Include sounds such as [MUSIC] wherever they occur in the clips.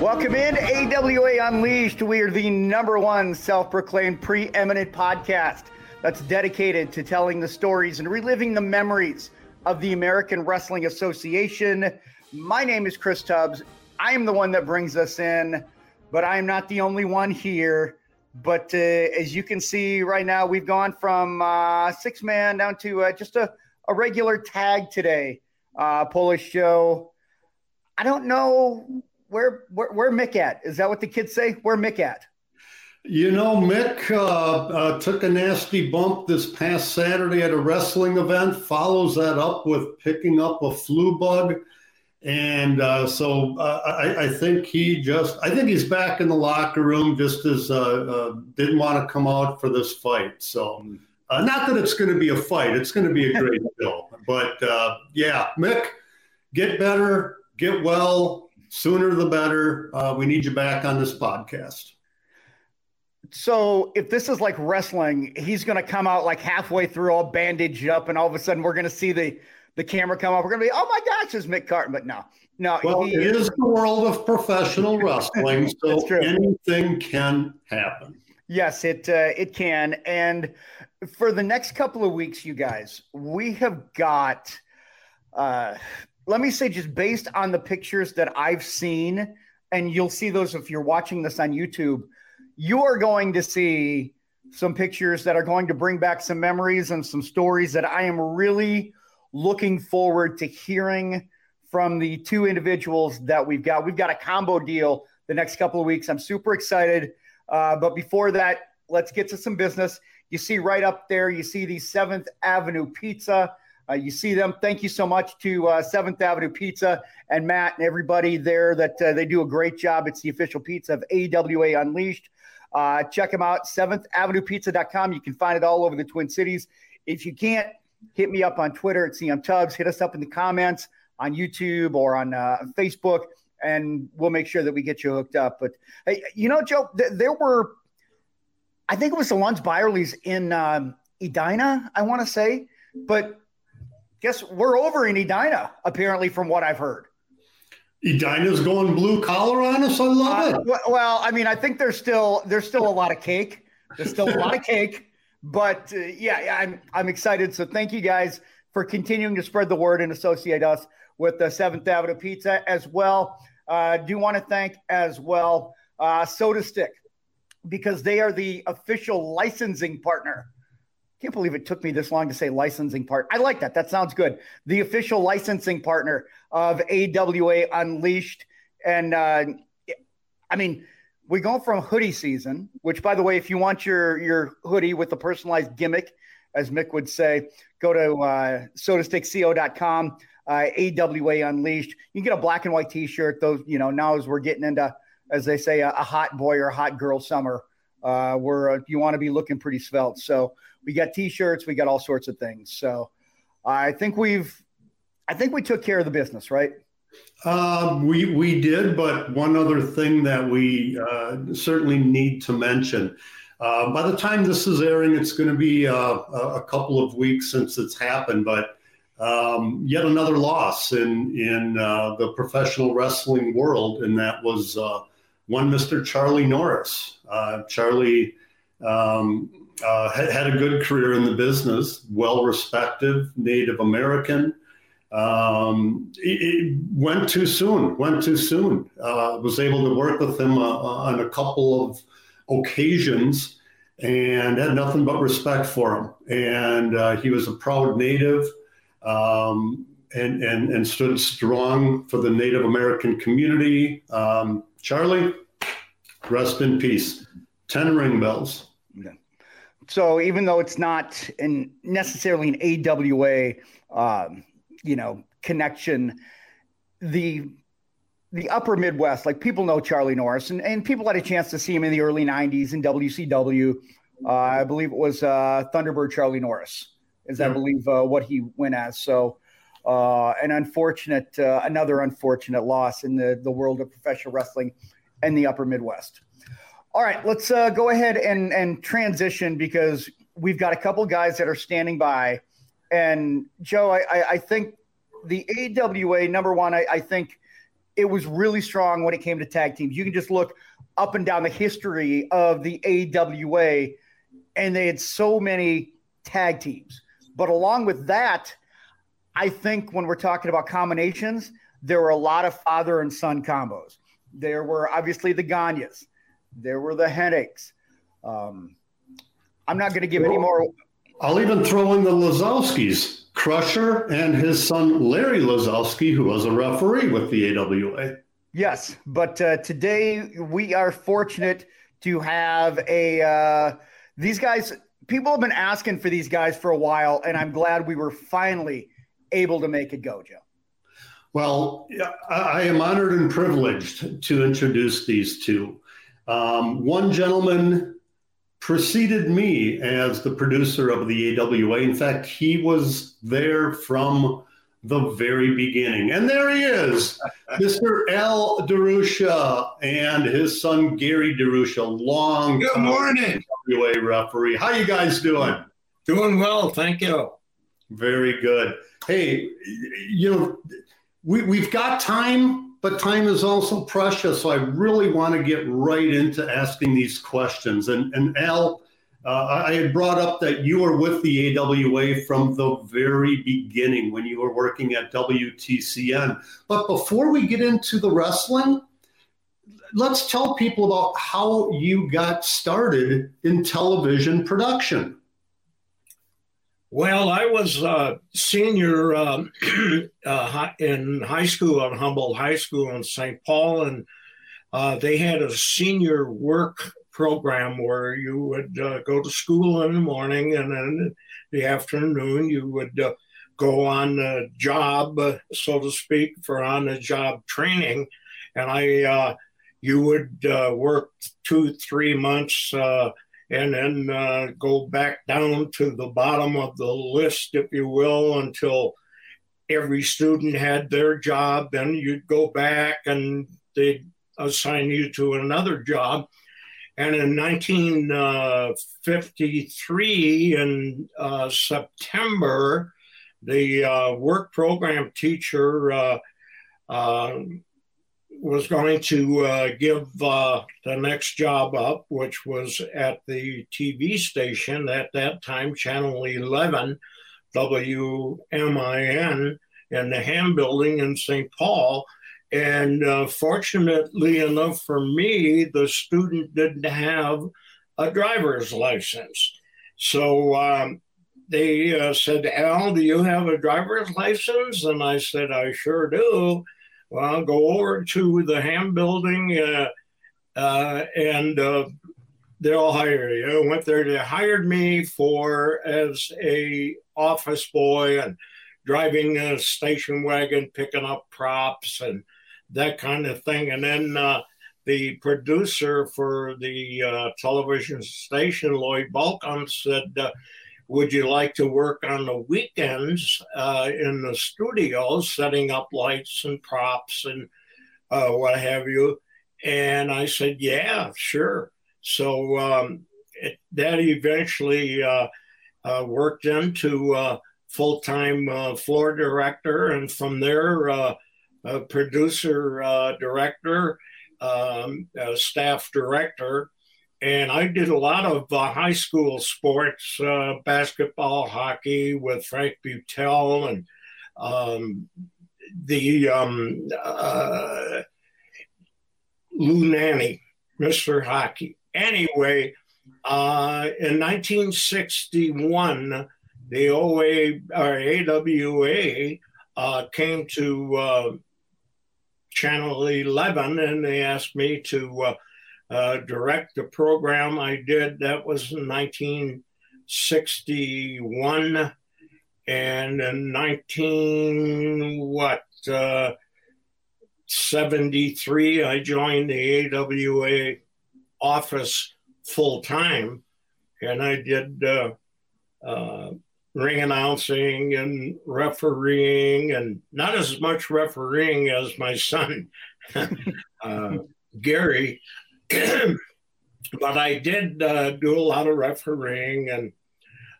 Welcome in AWA Unleashed. We are the number one self proclaimed preeminent podcast that's dedicated to telling the stories and reliving the memories of the American Wrestling Association. My name is Chris Tubbs. I am the one that brings us in, but I am not the only one here. But uh, as you can see right now, we've gone from uh, six man down to uh, just a, a regular tag today. Uh, Polish Joe. I don't know where, where where Mick at? Is that what the kids say? Where Mick at? You know, Mick uh, uh, took a nasty bump this past Saturday at a wrestling event. Follows that up with picking up a flu bug, and uh, so uh, I, I, think he just I think he's back in the locker room just as uh, uh, didn't want to come out for this fight. So. not that it's going to be a fight; it's going to be a great [LAUGHS] show. But yeah, Mick, get better, get well, sooner the better. Uh, we need you back on this podcast. So if this is like wrestling, he's going to come out like halfway through, all bandaged up, and all of a sudden we're going to see the the camera come up. We're going to be, oh my gosh, it's Mick Carton. But no, no. Well, he, it is the world of professional [LAUGHS] wrestling, so anything can happen. Yes, it uh, it can. And for the next couple of weeks, you guys, we have got. Uh, let me say, just based on the pictures that I've seen, and you'll see those if you're watching this on YouTube, you are going to see some pictures that are going to bring back some memories and some stories that I am really looking forward to hearing from the two individuals that we've got. We've got a combo deal the next couple of weeks. I'm super excited. Uh, but before that, let's get to some business. You see right up there, you see the Seventh Avenue Pizza. Uh, you see them. Thank you so much to uh, Seventh Avenue Pizza and Matt and everybody there that uh, they do a great job. It's the official pizza of AWA Unleashed. Uh, check them out, 7thAvenuePizza.com. You can find it all over the Twin Cities. If you can't, hit me up on Twitter at CM Tubbs. Hit us up in the comments on YouTube or on uh, Facebook, and we'll make sure that we get you hooked up. But hey, you know, Joe, th- there were, I think it was the Lunds Byerly's in um, Edina, I want to say, but guess we're over in Edina, apparently, from what I've heard. Edina's going blue collar on us. I love uh, it. Well, I mean, I think there's still there's still a lot of cake. There's still a lot of cake, but uh, yeah, I'm I'm excited. So thank you guys for continuing to spread the word and associate us with the Seventh Avenue Pizza as well. Uh, do want to thank as well uh, Sotastick because they are the official licensing partner can't believe it took me this long to say licensing part. I like that. That sounds good. The official licensing partner of AWA Unleashed. And uh, I mean, we go from hoodie season, which, by the way, if you want your your hoodie with the personalized gimmick, as Mick would say, go to uh, sotastickco.com, uh, AWA Unleashed. You can get a black and white T-shirt. Those, you know, now as we're getting into, as they say, a, a hot boy or a hot girl summer, uh, where uh, you want to be looking pretty svelte. So we got t-shirts, we got all sorts of things. So I think we've, I think we took care of the business, right? Uh, we we did, but one other thing that we uh, certainly need to mention. Uh, by the time this is airing, it's going to be uh, a couple of weeks since it's happened, but um, yet another loss in in uh, the professional wrestling world, and that was one Mr. Charlie Norris. Charlie um, uh, had, had, a good career in the business, well respected, Native American. Um, it, it went too soon, went too soon. Uh, was able to work with him uh, on a couple of occasions and had nothing but respect for him. And uh, he was a proud Native um, and, and, and stood strong for the Native American community. Um, Charlie, rest in peace. 10 ring bells. Yeah. So even though it's not in necessarily an AWA, um, you know, connection, the the upper Midwest, like people know Charlie Norris, and, and people had a chance to see him in the early '90s in WCW. Uh, I believe it was uh, Thunderbird Charlie Norris, is yeah. I believe uh, what he went as. So, uh, an unfortunate, uh, another unfortunate loss in the the world of professional wrestling and the upper Midwest. All right, let's uh, go ahead and and transition because we've got a couple guys that are standing by. And Joe, I, I, think the AWA number one, I, I think it was really strong when it came to tag teams. You can just look up and down the history of the AWA, and they had so many tag teams. But along with that, I think when we're talking about combinations, there were a lot of father and son combos. There were obviously the Gagnes, there were the headaches. Um, I'm not going to give well, any more. I'll even throw in the Lisowskis. Crusher and his son Larry Lisowski, who was a referee with the AWA. Yes, but uh, today we are fortunate to have a uh, these guys. People have been asking for these guys for a while, and I'm glad we were finally able to make it go, Joe. Well, I am honored and privileged to introduce these two. Um, one gentleman preceded me as the producer of the AWA. In fact, he was there from the very beginning. And there he is, [LAUGHS] Mr. Al DeRusha and his son Gary DeRusha, long Good morning. AWA referee. How you guys doing? Doing well, thank you. Very good. Hey, you know, we, we've got time but time is also precious. So I really want to get right into asking these questions. And, and Al, uh, I had brought up that you were with the AWA from the very beginning when you were working at WTCN. But before we get into the wrestling, let's tell people about how you got started in television production. Well, I was a senior um, [CLEARS THROAT] uh, in high school at Humboldt High School in St. Paul, and uh, they had a senior work program where you would uh, go to school in the morning, and then the afternoon you would uh, go on a job, uh, so to speak, for on-the-job training. And I, uh, you would work two, three months and then uh, go back down to the bottom of the list, if you will, until every student had their job. Then you'd go back and they'd assign you to another job. And in 1953, in uh, September, the uh, work program teacher uh, uh, was going to uh, give uh, the next job up, which was at the TV station at that time, Channel 11, WMIN, in the Hamm Building in St. Paul. And uh, fortunately enough for me, the student didn't have a driver's license. So um, they uh, said, Al, do you have a driver's license? And I said, I sure do. Well, go over to the Hamm building uh, uh, and uh, they'll hire you. I went there. They hired me for as a office boy and driving a station wagon, picking up props and that kind of thing. And then uh, the producer for the uh, television station, Lloyd Balcom, said, uh, would you like to work on the weekends uh, in the studio, setting up lights and props and uh, what have you? And I said, yeah, sure. So um, it, that eventually uh, uh worked into uh, full time uh, floor director, and from there, producer director, um, staff director and I did a lot of uh, high school sports, uh, basketball, hockey with Frank Buetel and um, the um, uh, Lou Nanne, Mr. Hockey. Anyway, uh, in 1961, the OA or AWA uh, came to uh, Channel 11 and they asked me to uh, direct the program I did. That was in 1961, and in 19 what uh, 73, I joined the AWA office full time, and I did. Uh, uh, ring announcing and refereeing, and not as much refereeing as my son, [LAUGHS] uh, Gary, [CLEARS THROAT] but I did uh, do a lot of refereeing, and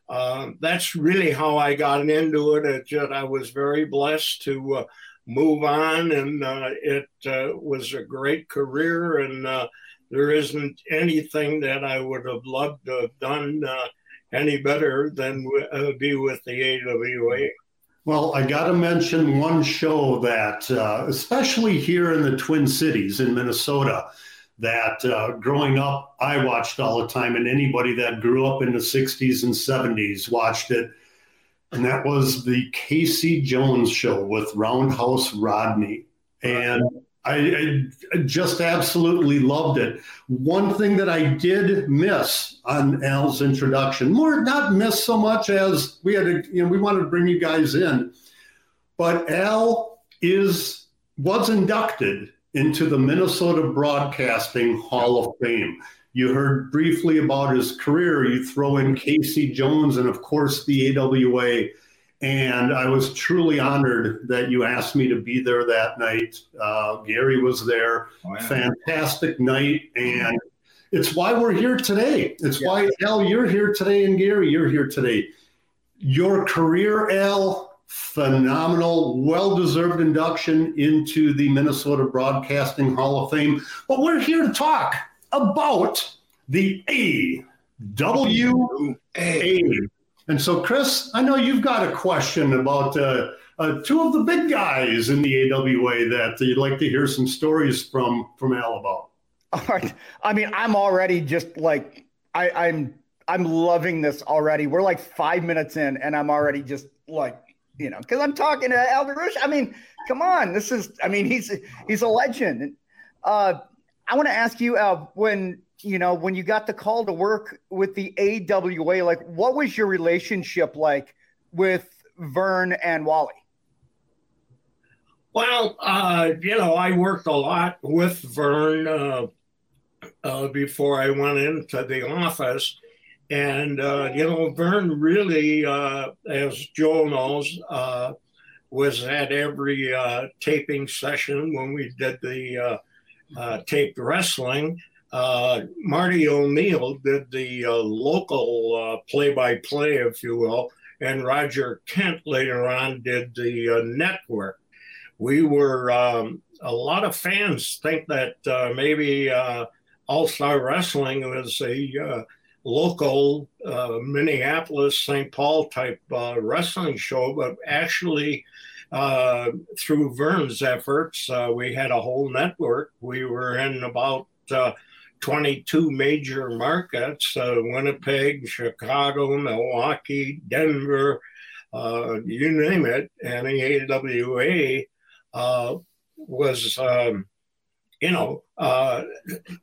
uh, that's really how I got into it. it just, I was very blessed to uh, move on, and uh, it uh, was a great career. And uh, there isn't anything that I would have loved to have done any better than be with the AWA. Well, I got to mention one show that, especially here in the Twin Cities in Minnesota, that uh, growing up I watched all the time, and anybody that grew up in the 60s and 70s watched it. And that was the Casey Jones show with Roundhouse Rodney. And I, I, just absolutely loved it. One thing that I did miss on Al's introduction, more not miss so much as we had, to, you know, we wanted to bring you guys in, but Al is was inducted into the Minnesota Broadcasting Hall of Fame. You heard briefly about his career. You throw in Casey Jones and, of course, the AWA and I was truly honored that you asked me to be there that night. Uh, Gary was there. Oh, yeah. Fantastic night. And it's why we're here today. It's yeah. why, Al, you're here today, and Gary, you're here today. Your career, Al, phenomenal, well deserved induction into the Minnesota Broadcasting Hall of Fame. But we're here to talk about the AWA. And so, Chris, I know you've got a question about uh, uh, two of the big guys in the AWA that you'd like to hear some stories from from Al about. All right. I mean, I'm already just like I, I'm I'm loving this already. We're like five minutes in, and I'm already just like you know because I'm talking to Al DeRusha. I mean, come on, this is. I mean, he's he's a legend. Uh, I want to ask you, Al, when you know, when you got the call to work with the AWA, like what was your relationship like with Verne and Wally? Well, uh, you know, I worked a lot with Verne uh, uh, before I went into the office. And, uh, you know, Verne really, uh, as Joel knows, uh, was at every taping session when we did the taped wrestling uh, Marty O'Neill did the uh, local play by play, if you will, and Roger Kent later on did the uh, network. We were, um, a lot of fans think that uh, maybe uh, All Star Wrestling was a local Minneapolis, St. Paul type wrestling show, but actually, uh, through Verne's efforts, uh, we had a whole network. We were in about uh, 22 major markets uh, Winnipeg, Chicago, Milwaukee, Denver, uh, you name it. And the AWA uh, was, um, you know, uh,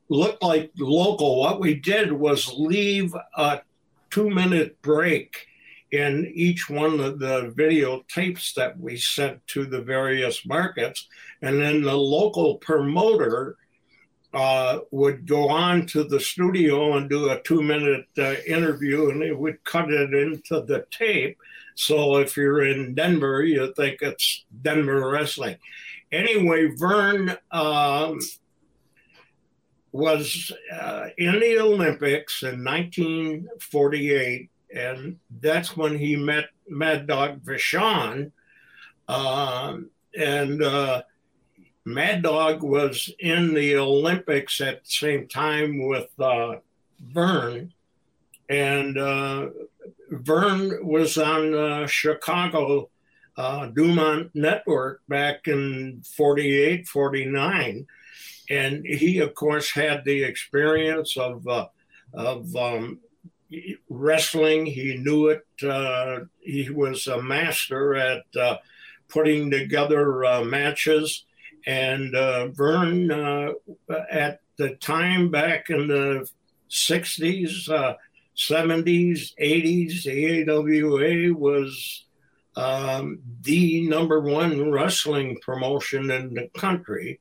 looked like local. What we did was leave a two minute break in each one of the videotapes that we sent to the various markets. And then the local promoter uh, would go on to the studio and do a two minute uh, interview and they would cut it into the tape. So if you're in Denver, you think it's Denver wrestling. Anyway, Verne um, was uh, in the Olympics in 1948, and that's when he met Mad Dog Vachon. Um, and uh, Mad Dog was in the Olympics at the same time with uh, Verne, and uh, Verne was on uh, Chicago uh, DuMont Network back in 48, 49. And he, of course, had the experience of, uh, of um, wrestling. He knew it. Uh, he was a master at putting together matches and uh, Verne, uh, at the time back in the 60s, uh, 70s, 80s, the AWA was um, the number one wrestling promotion in the country.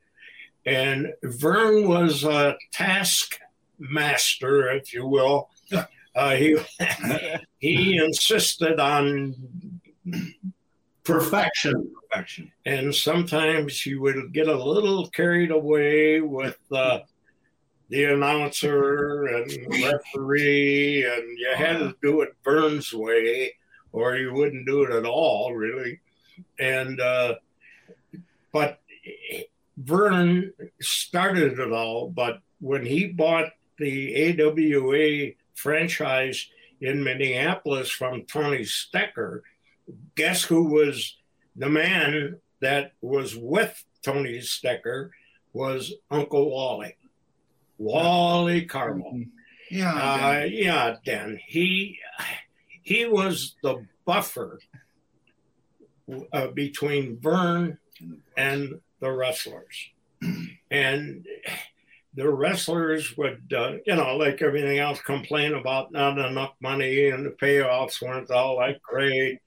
And Verne was a taskmaster, if you will. [LAUGHS] Uh, he [LAUGHS] he insisted on perfection perfection. And sometimes you would get a little carried away with uh, the announcer and referee, and you had to do it Verne's way, or you wouldn't do it at all, really. And uh, but Vernon started it all. But when he bought the AWA franchise in Minneapolis from Tony Stecher, guess who was the man that was with Tony Stecher was Uncle Wally, Wally. Mm-hmm. Yeah, uh, yeah, Dan. He he was the buffer uh, between Verne and the wrestlers, [CLEARS THROAT] and the wrestlers would, uh, you know, like everything else, complain about not enough money and the payoffs weren't all that great,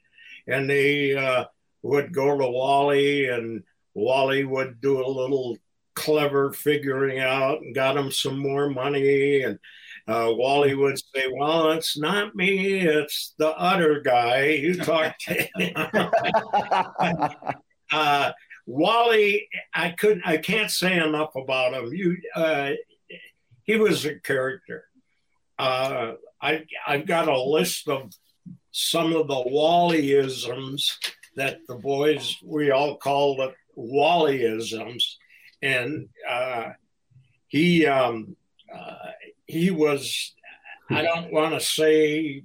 and they uh, would go to Wally, and Wally would do a little clever figuring out and got him some more money and uh, Wally would say, "Well, it's not me; it's the other guy you talked to." [LAUGHS] uh, Wally, I couldn't, I can't say enough about him. You, uh, he was a character. Uh, I, I've got a list of some of the Wallyisms that the boys we all called it Wallyisms, and uh, he um, uh, he was, I don't want to say,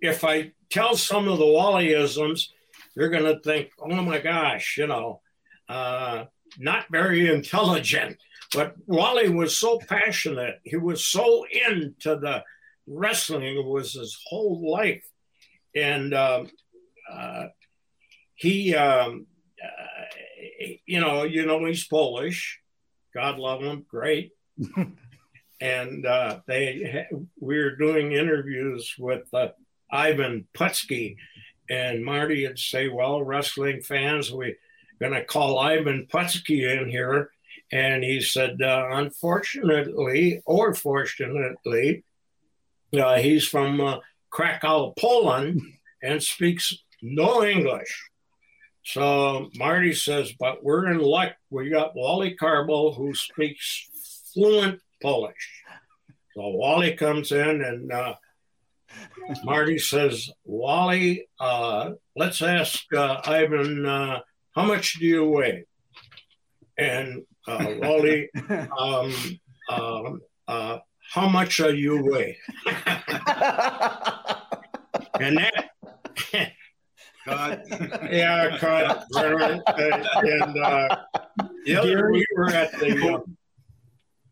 if I tell some of the Wallyisms, you're going to think, oh my gosh, you know, uh, not very intelligent. But Wally was so passionate. He was so into the wrestling. It was his whole life. And um, uh, he, um, uh, you know, you know, he's Polish. God love him. Great. [LAUGHS] and uh, they we were doing interviews with uh, Ivan Putski, and Marty would say, "Well, wrestling fans, we're going to call Ivan Putski in here," and he said, uh, "Unfortunately, or fortunately, uh, he's from uh, Krakow, Poland, and speaks no English." So Marty says, "But we're in luck. We got Wally Karbo, who speaks fluent Polish. So Wally comes in and uh, Marty says, Wally, uh, let's ask uh, Ivan, uh, how much do you weigh? And uh, Wally, [LAUGHS] um, um, uh, how much are you weigh? [LAUGHS] and that, [LAUGHS] yeah, cut. and uh, the other, we were at the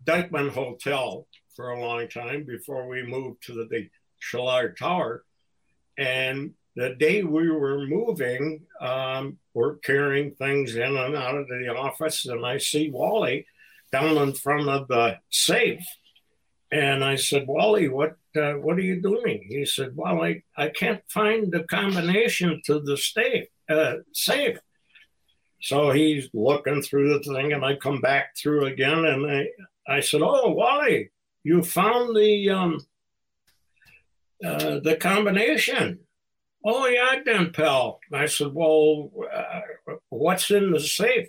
Dyckman Hotel for a long time before we moved to the Shalard Tower. And the day we were moving, um, we're carrying things in and out of the office, and I see Wally down in front of the safe. And I said, Wally, what uh, what are you doing? He said, Well, I, I can't find the combination to the safe. Uh, safe. So he's looking through the thing, and I come back through again, and I, I said, "Oh, Wally, you found the um, uh, the combination." Oh yeah, then, pal. I said, "Well, uh, what's in the safe?"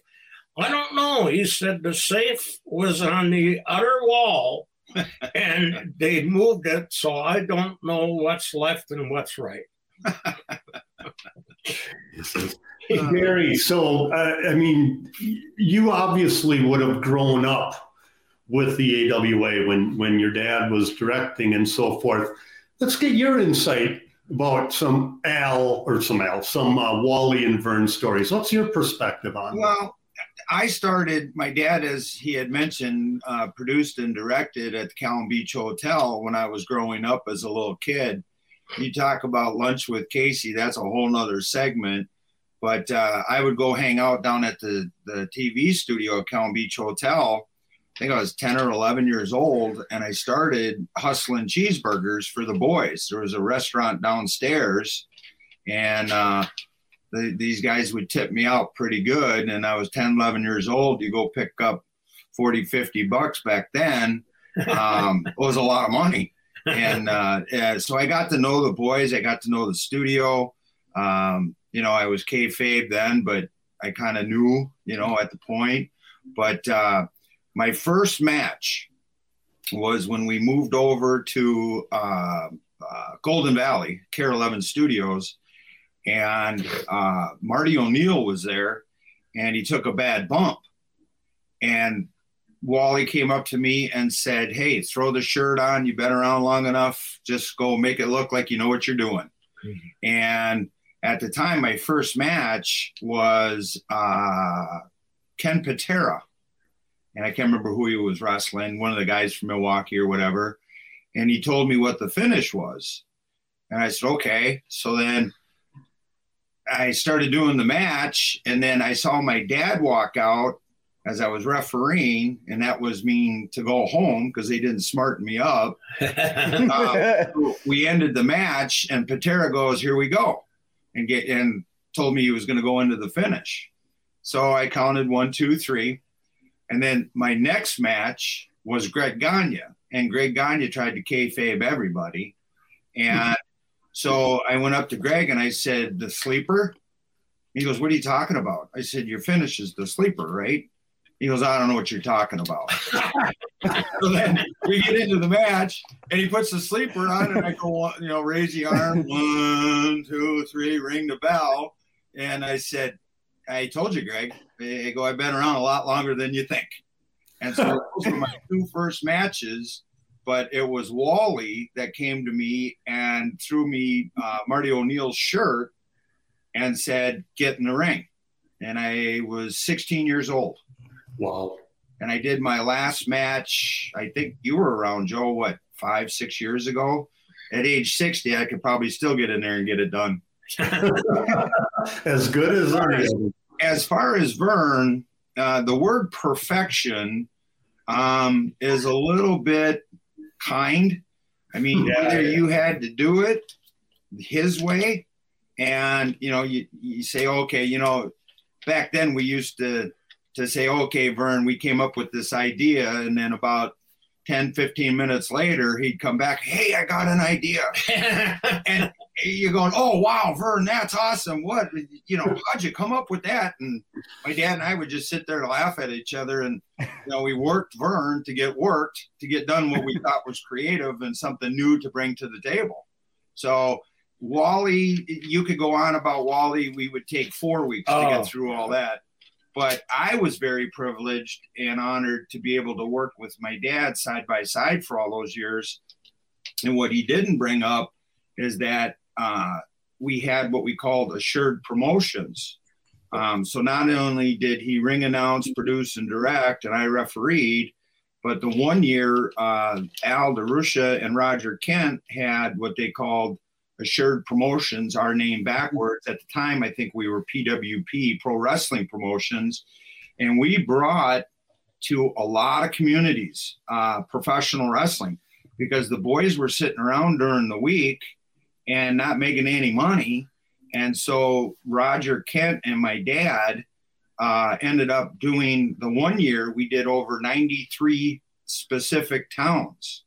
I don't know. He said the safe was on the other wall, [LAUGHS] and they moved it, so I don't know what's left and what's right. [LAUGHS] Gary, so uh, I mean, you obviously would have grown up with the AWA when when your dad was directing and so forth. Let's get your insight about some Al or some Al, some uh, Wally and Verne stories. What's your perspective on? Well, I started. My dad, as he had mentioned, uh, produced and directed at the Calhoun Beach Hotel when I was growing up as a little kid. You talk about lunch with Casey. That's a whole nother segment. But uh, I would go hang out down at the, the TV studio at Calhoun Beach Hotel I think I was 10 or 11 years old, and I started hustling cheeseburgers for the boys. There was a restaurant downstairs, and uh, the, these guys would tip me out pretty good. And I was 10, 11 years old. You go pick up 40, 50 bucks back then. Um, [LAUGHS] it was a lot of money. And uh, so I got to know the boys. I got to know the studio. Um, you know, I was kayfabe then, but I kind of knew, you know, at the point. But uh, my first match was when we moved over to uh, uh, Golden Valley, KARE 11 Studios, and uh, Marty O'Neill was there. and he took a bad bump. And Wally came up to me and said, Hey, throw the shirt on. You've been around long enough. Just go make it look like you know what you're doing. Mm-hmm. And at the time, my first match was uh, Ken Patera. And I can't remember who he was wrestling, one of the guys from Milwaukee or whatever. And he told me what the finish was. And I said, okay. So then I started doing the match. And then I saw my dad walk out as I was refereeing, and that was mean to go home because they didn't smarten me up. uh, [LAUGHS] we ended the match, and Patera goes, "Here we go," and get and told me he was going to go into the finish. So I counted one, two, three, and then my next match was Greg Gagne, and Greg Gagne tried to kayfabe everybody, and [LAUGHS] so I went up to Greg and I said, "The sleeper." He goes, "What are you talking about?" I said, "Your finish is the sleeper, right?" He goes, I don't know what you're talking about. [LAUGHS] so then we get into the match, and he puts the sleeper on, and I go, you know, raise the arm, one, two, three, ring the bell, and I said, I told you, Greg. I go, I've been around a lot longer than you think. And so [LAUGHS] those were my two first matches, but it was Wally that came to me and threw me uh, Marty O'Neill's shirt and said, "Get in the ring." And I was 16 years old. Wow. And I did my last match, I think you were around, Joe, what, five, six years ago? At age 60, I could probably still get in there and get it done. [LAUGHS] as good as as, as far as Verne, uh, the word perfection um, is a little bit kind. I mean, yeah, either yeah. you had to do it his way, and you know, you, you say, okay, you know, back then we used to to say, okay, Verne, we came up with this idea. And then about 10, 15 minutes later, he'd come back, hey, I got an idea. [LAUGHS] and you're going, oh, wow, Verne, that's awesome. What, you know, how'd you come up with that? And my dad and I would just sit there and laugh at each other. And, you know, we worked Verne to get worked, to get done what we thought was creative and something new to bring to the table. So, Wally, you could go on about Wally. We would take four weeks oh. to get oh. through all that. But I was very privileged and honored to be able to work with my dad side by side for all those years. And what he didn't bring up is that uh, we had what we called assured promotions. Um, so not only did he ring announce, produce, and direct, and I refereed, but the one year uh, Al DeRusha and Roger Kent had what they called Assured Promotions, our name backwards. At the time, I think we were PWP, Pro Wrestling Promotions. And we brought to a lot of communities uh, professional wrestling because the boys were sitting around during the week and not making any money. And so Roger Kent and my dad uh, ended up doing the one year we did over 93 specific towns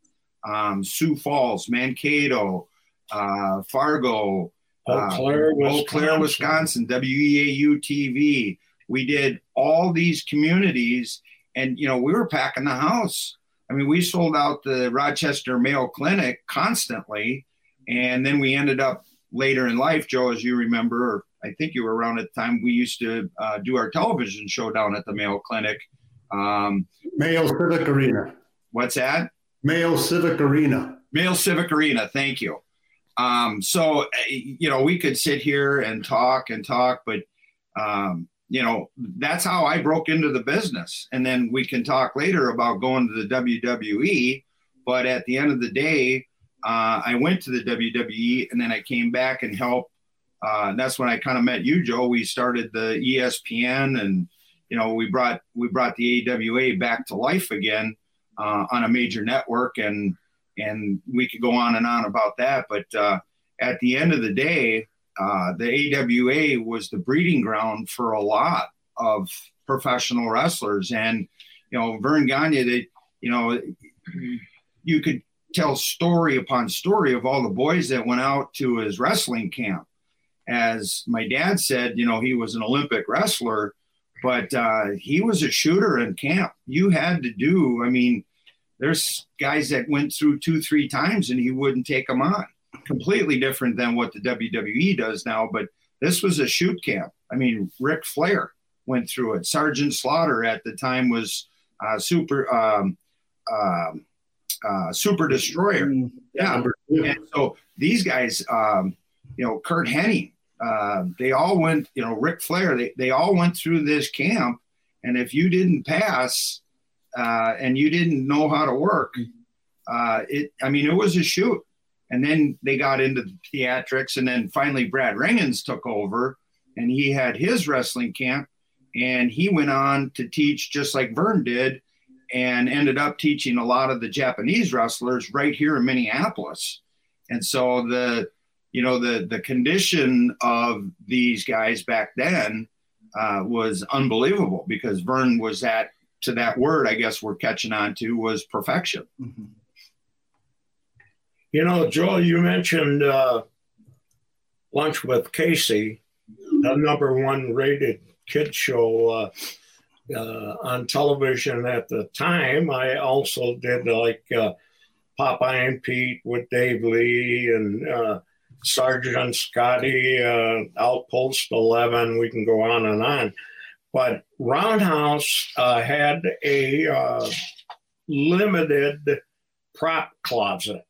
um, Sioux Falls, Mankato, uh, Fargo, Eau Claire, uh, Eau Claire, Wisconsin, WEAU TV. We did all these communities, and you know we were packing the house. I mean, we sold out the Rochester Mayo Clinic constantly, and then we ended up later in life, Joe, as you remember, I think you were around at the time. We used to uh, do our television show down at the Mayo Clinic. Um, Mayo Civic Arena. What's that? Mayo Civic Arena. Mayo Civic Arena. Thank you. Um, so, eh, you know, we could sit here and talk and talk, but, um, you know, that's how I broke into the business. And then we can talk later about going to the WWE. But at the end of the day, uh, I went to the WWE and then I came back and helped. Uh, and that's when I kind of met you, Joe. We started the ESPN and, you know, we brought we brought the AWA back to life again uh, on a major network. And and we could go on and on about that. But uh, at the end of the day, uh, the AWA was the breeding ground for a lot of professional wrestlers, and you know Verne Gagne. That you know, you could tell story upon story of all the boys that went out to his wrestling camp. As my dad said, you know, he was an Olympic wrestler, but uh, he was a shooter in camp. You had to do, I mean, there's guys that went through two, three times and he wouldn't take them on. Completely different than what the WWE does now. But this was a shoot camp. I mean, Ric Flair went through it. Sergeant Slaughter at the time was uh, super um, uh, uh, super destroyer. Yeah, and so these guys, um, you know, Curt Hennig, uh, they all went. You know, Ric Flair, they they all went through this camp, and if you didn't pass uh, and you didn't know how to work, uh, it. I mean, it was a shoot. And then they got into the theatrics, and then finally Brad Rheingans took over, and he had his wrestling camp, and he went on to teach just like Verne did, and ended up teaching a lot of the Japanese wrestlers right here in Minneapolis. And so the you know the the condition of these guys back then uh, was unbelievable because Verne was at to that word I guess we're catching on to was perfection. Mm-hmm. You know, Joel, you mentioned uh, Lunch with Casey, the number one rated kid show uh, uh, on television at the time. I also did like uh, Popeye and Pete with Dave Lee and uh, Sergeant Scotty, uh, Outpost 11. We can go on and on. But Roundhouse uh, had a uh, limited prop closet.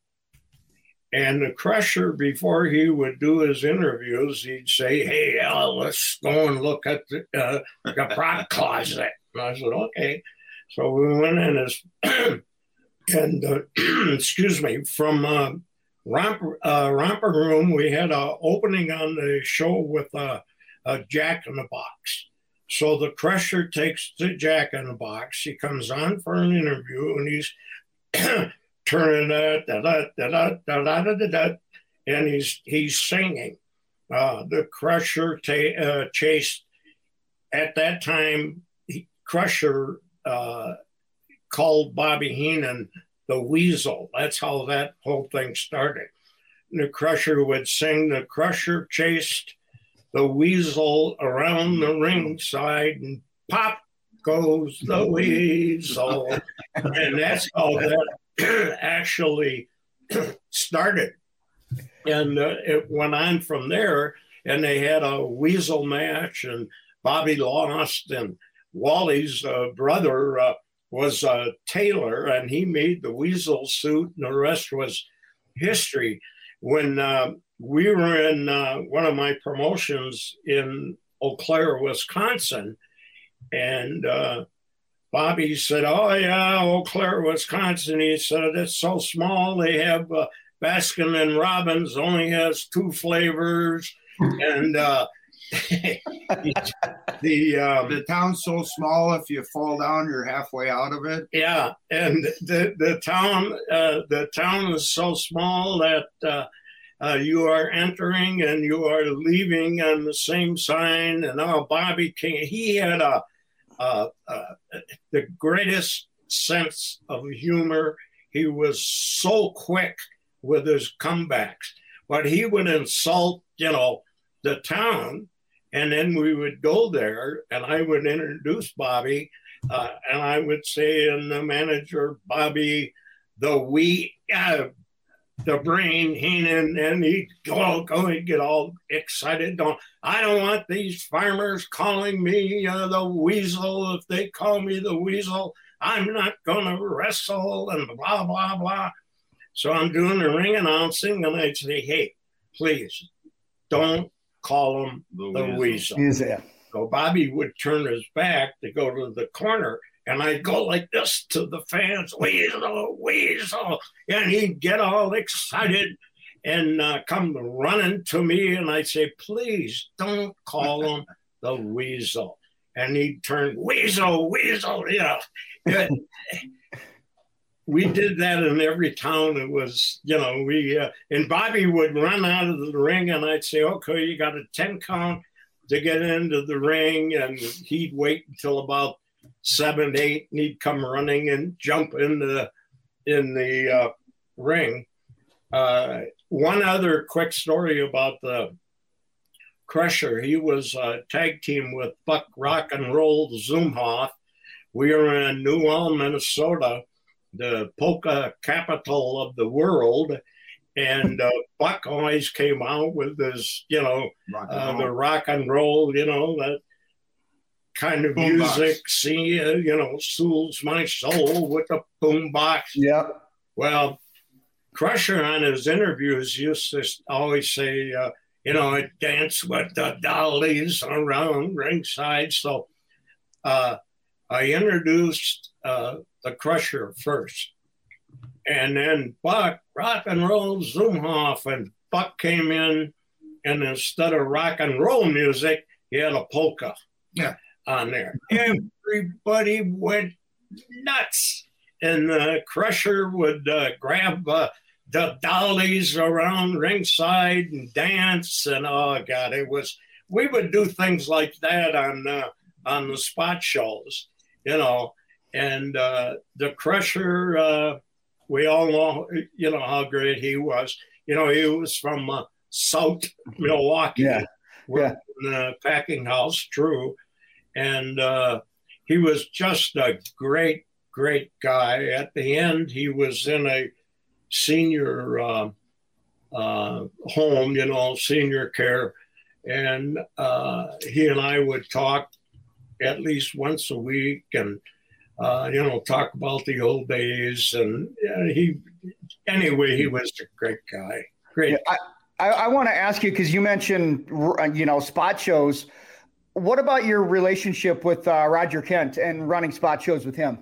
And the crusher, before he would do his interviews, he'd say, "Hey, uh, let's go and look at the, uh, the prop closet." And I said, "Okay." So we went in as, [CLEARS THROAT] and uh, [CLEARS THROAT] excuse me, from uh, romper, uh, romper room, we had an opening on the show with a, a Jack in the Box. So the crusher takes the Jack in the Box. He comes on for an interview, and he's [CLEARS THROAT] turning it, da da da da da da da da, and he's he's singing. Uh, the Crusher uh, chased at that time. He, Crusher uh, called Bobby Heenan the Weasel. That's how that whole thing started. The Crusher would sing. The Crusher chased the Weasel around the ringside, and pop goes the Weasel, and that's how that [CLEARS THROAT] actually [CLEARS THROAT] started. And uh, it went on from there, and they had a weasel match, and Bobby lost, and Wally's uh, brother uh, was a tailor, and he made the weasel suit, and the rest was history. When uh, we were in uh, one of my promotions in Eau Claire, Wisconsin, and uh, Bobby said, "Oh yeah, Eau Claire, Wisconsin." He said it's so small. They have uh, Baskin and Robbins only has two flavors, and uh, [LAUGHS] the um, the town's so small. If you fall down, you're halfway out of it. Yeah, and the the town uh, the town is so small that. Uh, uh, you are entering and you are leaving on the same sign. And oh, Bobby King, he had a uh, uh, the greatest sense of humor. He was so quick with his comebacks, but he would insult, you know, the town, and then we would go there, and I would introduce Bobby, uh, and I would say, and the manager, Bobby, the we, uh, the brain Heenan, and he'd go, go and get all excited. Don't I don't want these farmers calling me uh, the weasel. If they call me the weasel, I'm not gonna wrestle and blah blah blah. So I'm doing the ring announcing, and I'd say, "Hey, please, don't call him the, the weasel." weasel. So Bobby would turn his back to go to the corner and I'd go like this to the fans, Weasel, Weasel. And he'd get all excited and uh, come running to me. And I'd say, please don't call him the Weasel. And he'd turn, Weasel, Weasel, you know. we did that in every town. It was, you know, we, uh, and Bobby would run out of the ring and I'd say, okay, you got a 10 count to get into the ring. And he'd wait until about seven, eight, and he'd come running and jump in the in the uh, ring. Uh, one other quick story about the Crusher. He was a tag team with Buck Rock and Roll Zumhofe. We were in New Ulm, Minnesota, the polka capital of the world. And uh, Buck always came out with his, you know, rock uh, the rock and roll, you know, that kind of Boom music. box. See, uh, you know, soothes my soul with a boombox. Yep. Well, Crusher on his interviews used to always say, uh, you know, I dance with the dollies around ringside. So uh, I introduced uh, the Crusher first. And then Buck, rock and roll, Zumhofe, and Buck came in, and instead of rock and roll music, he had a polka Yeah. On there. Everybody went nuts. And the crusher would uh, grab uh, the dollies around ringside and dance and oh god it was we would do things like that on uh, on the spot shows you know? And uh, the crusher uh, we all know you know how great he was. You know he was from uh, south milwaukee. Yeah. in a packing house true and uh, he was just a great great guy. At the end, he was in a senior uh, uh, home, you know, senior care, and uh, he and I would talk at least once a week, and uh, you know, talk about the old days. And uh, he, anyway, he was a great guy. Great. Yeah, I, I, I want to ask you because you mentioned you know spot shows. What about your relationship with uh, Roger Kent and running spot shows with him?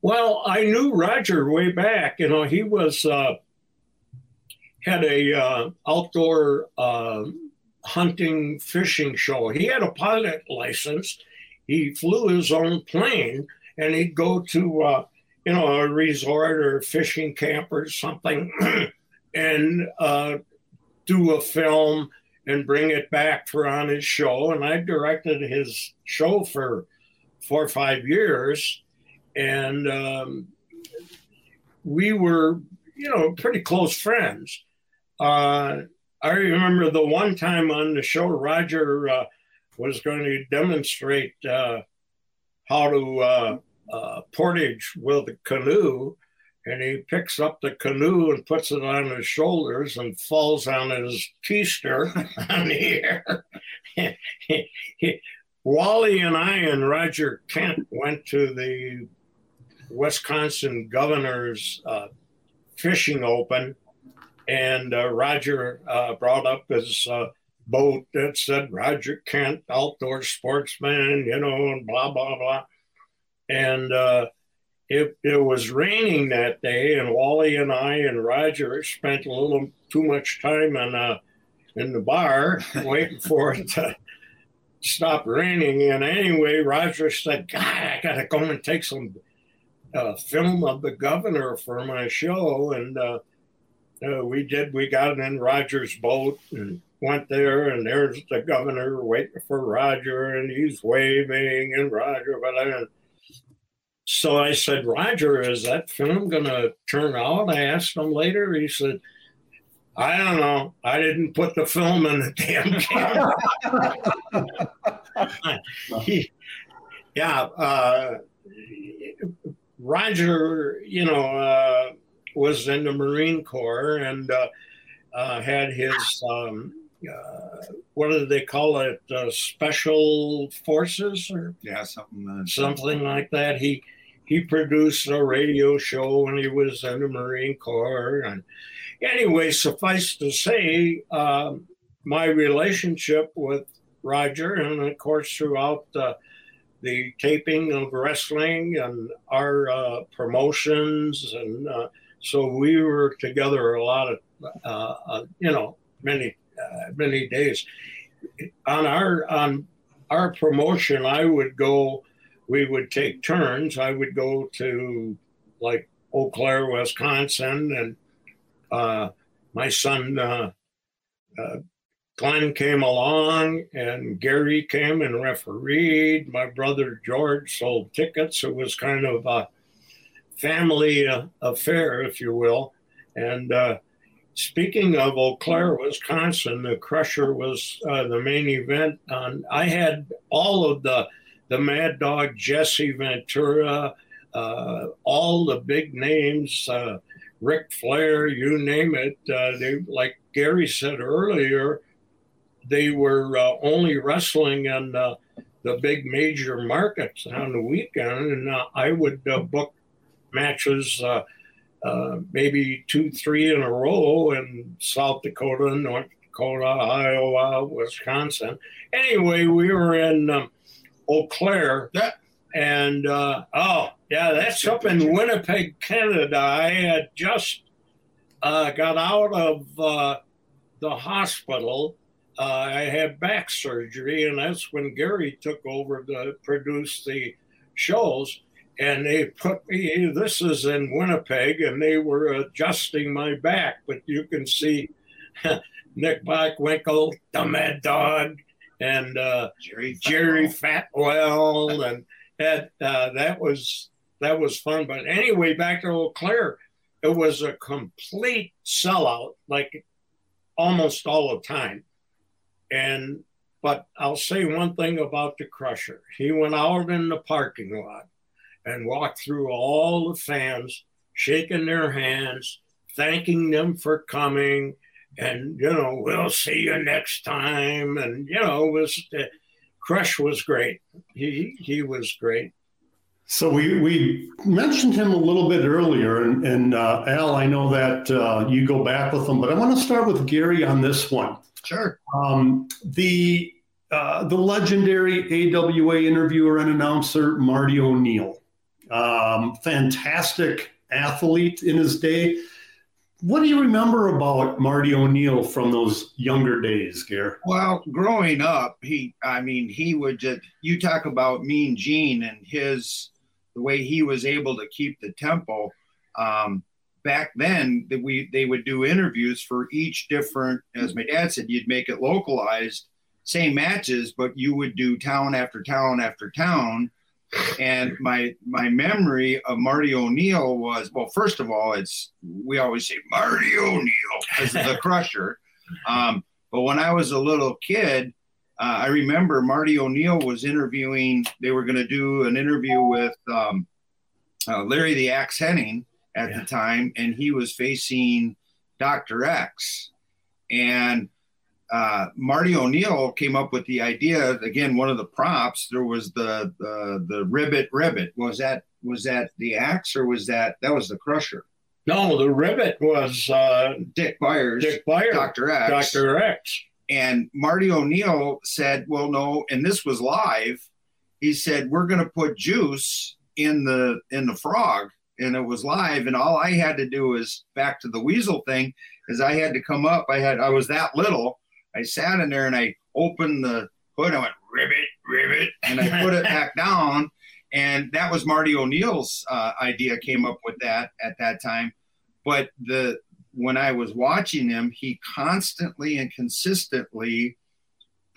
Well, I knew Roger way back. You know, he was uh, had a uh, outdoor uh, hunting fishing show. He had a pilot license. He flew his own plane, and he'd go to uh, you know a resort or fishing camp or something, [CLEARS THROAT] and uh, do a film and bring it back for on his show. And I directed his show for four or five years and um, we were, you know, pretty close friends. Uh, I remember the one time on the show, Roger uh, was going to demonstrate uh, how to uh, uh, portage with a canoe, and he picks up the canoe and puts it on his shoulders and falls on his keister [LAUGHS] on the air. [LAUGHS] Wally and I and Roger Kent went to the Wisconsin Governor's uh, Fishing Open, and uh, Roger uh, brought up his uh, boat that said Roger Kent, outdoor sportsman, you know, and blah, blah, blah. And uh, it, it was raining that day, and Wally and I and Roger spent a little too much time in, uh, in the bar [LAUGHS] waiting for it to stop raining. And anyway, Roger said, God, I got to go and take some uh, film of the governor for my show, and uh, uh, we did. We got in Roger's boat and went there, and there's the governor waiting for Roger, and he's waving, and Roger, but I. So I said, Roger, is that film going to turn out? I asked him later. He said, I don't know. I didn't put the film in the [LAUGHS] damn camera. [LAUGHS] he, yeah. Uh, Roger, you know, uh, was in the Marine Corps and uh, uh, had his, um, what do they call it, uh, special forces or Yeah, something. Uh, something like that. He he produced a radio show when he was in the Marine Corps. And anyway, suffice to say, um, my relationship with Roger, and of course throughout the the taping of wrestling and our uh, promotions, and uh, so we were together a lot of, uh, uh, you know, many uh, many days. On our on our promotion, I would go. We would take turns. I would go to like Eau Claire, Wisconsin, and uh, my son uh, uh, Glenn came along and Gary came and refereed. My brother George sold tickets. It was kind of a family uh, affair, if you will. And uh, speaking of Eau Claire, Wisconsin, the Crusher was uh, the main event. On I had all of the the Mad Dog, Jesse Ventura, uh, all the big names, uh, Ric Flair, you name it. Uh, they like Gary said earlier they were uh, only wrestling in the big major markets on the weekend, and uh, I would uh, book matches. Uh, maybe two, three in a row in South Dakota, North Dakota, Iowa, Wisconsin. Anyway, we were in um, Eau Claire. And uh, oh, yeah, that's up in Winnipeg, Canada. I had just uh, got out of uh, the hospital. Uh, I had back surgery, and that's when Gary took over to produce the shows. And they put me, this is in Winnipeg, and they were adjusting my back. But you can see [LAUGHS] Nick Bockwinkel, the Mad Dog, and uh, Jerry Jerry Fatwell, and that uh, that was that was fun. But anyway, back to Eau Claire, it was a complete sellout, like almost all the time. And but I'll say one thing about the Crusher. He went out in the parking lot and walked through all the fans, shaking their hands, thanking them for coming, and you know we'll see you next time. And you know it was uh, crush was great. He he was great. So we, we mentioned him a little bit earlier. And, and uh, al i know that uh, you go back with him but i want to start with gary on this one. Sure. Um, the uh, the legendary awa interviewer and announcer marty o'neill um, fantastic athlete in his day what do you remember about Marty O'Neill from those younger days, Gare? Well, growing up, he, I mean, he would just, you talk about Mean Gene and his, the way he was able to keep the tempo. Um, back then, that we they would do interviews for each different, as my dad said, you'd make it localized, same matches, but you would do town after town after town and my my memory of Marty O'Neill was well, first of all, it's we always say Marty O'Neill as the [LAUGHS] Crusher. Um, but when I was a little kid, uh, I remember Marty O'Neill was interviewing. They were going to do an interview with um, uh, Larry the Axe Hennig at yeah. the time, and he was facing Doctor X, and uh, Marty O'Neill came up with the idea. Again, one of the props there was the the, the ribbit ribbit. Was that was that the axe or was that that was the crusher? No, the ribbit was uh, Dick Byers. Dick Byers, Doctor X. Doctor X. And Marty O'Neill said, "Well, no," and this was live. He said, "We're going to put juice in the in the frog." And it was live, and all I had to do was back to the weasel thing, is I had to come up. I had I was that little, I sat in there and I opened the hood. I went ribbit, ribbit, and I put it back down. And that was Marty O'Neill's uh, idea. Came up with that at that time. But the when I was watching him, he constantly and consistently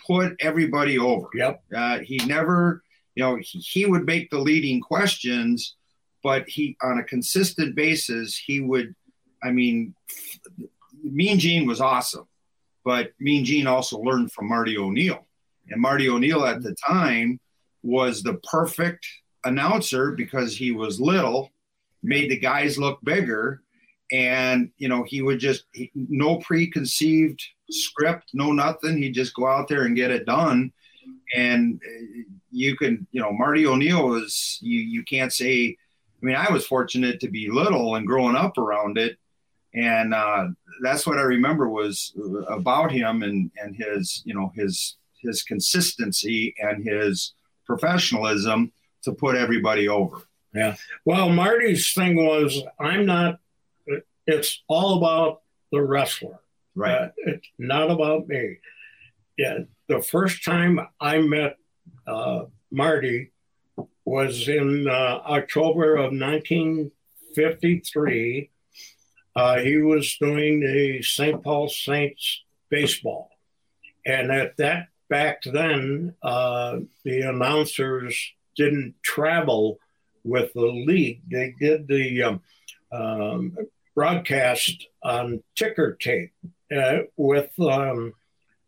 put everybody over. Yep. Uh, he never, you know, he, he would make the leading questions, but he on a consistent basis he would. I mean, Mean Gene was awesome but Mean Gene also learned from Marty O'Neill. And Marty O'Neill at the time was the perfect announcer because he was little, made the guys look bigger. And, you know, he would just, he, no preconceived script, no nothing. He'd just go out there and get it done. And uh, you can, you know, Marty O'Neill was, you, you can't say, I mean, I was fortunate to be little and growing up around it. And, uh, that's what I remember was about him and and his you know his his consistency and his professionalism to put everybody over. Yeah. Well, Marty's thing was I'm not. It's all about the wrestler. Right. Uh, it's not about me. Yeah. The first time I met uh, Marty was in uh, October of 1953 uh, he was doing the St. Paul Saints baseball. And at that, back then, uh, the announcers didn't travel with the league. They did the um, um, broadcast on ticker tape uh, with um,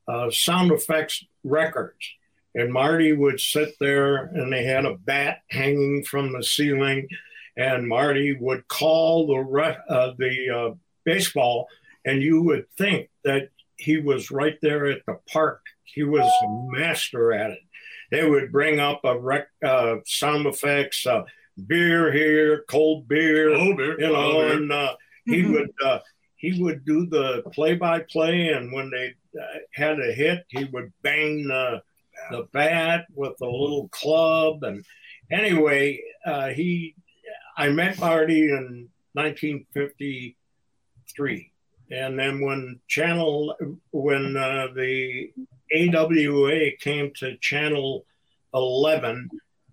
uh, sound effects records. And Marty would sit there and they had a bat hanging from the ceiling and Marty would call the re- uh, the uh, baseball, and you would think that he was right there at the park. He was a master at it. they would bring up a rec, uh, sound effects, uh, beer here, cold beer, Cold beer, you know, beer. and uh, he would uh, he would do the play by play, and when they uh, had a hit, he would bang the the bat with a little club, and anyway, uh, he I met Marty in 1953, and then when Channel when uh, the AWA came to Channel 11,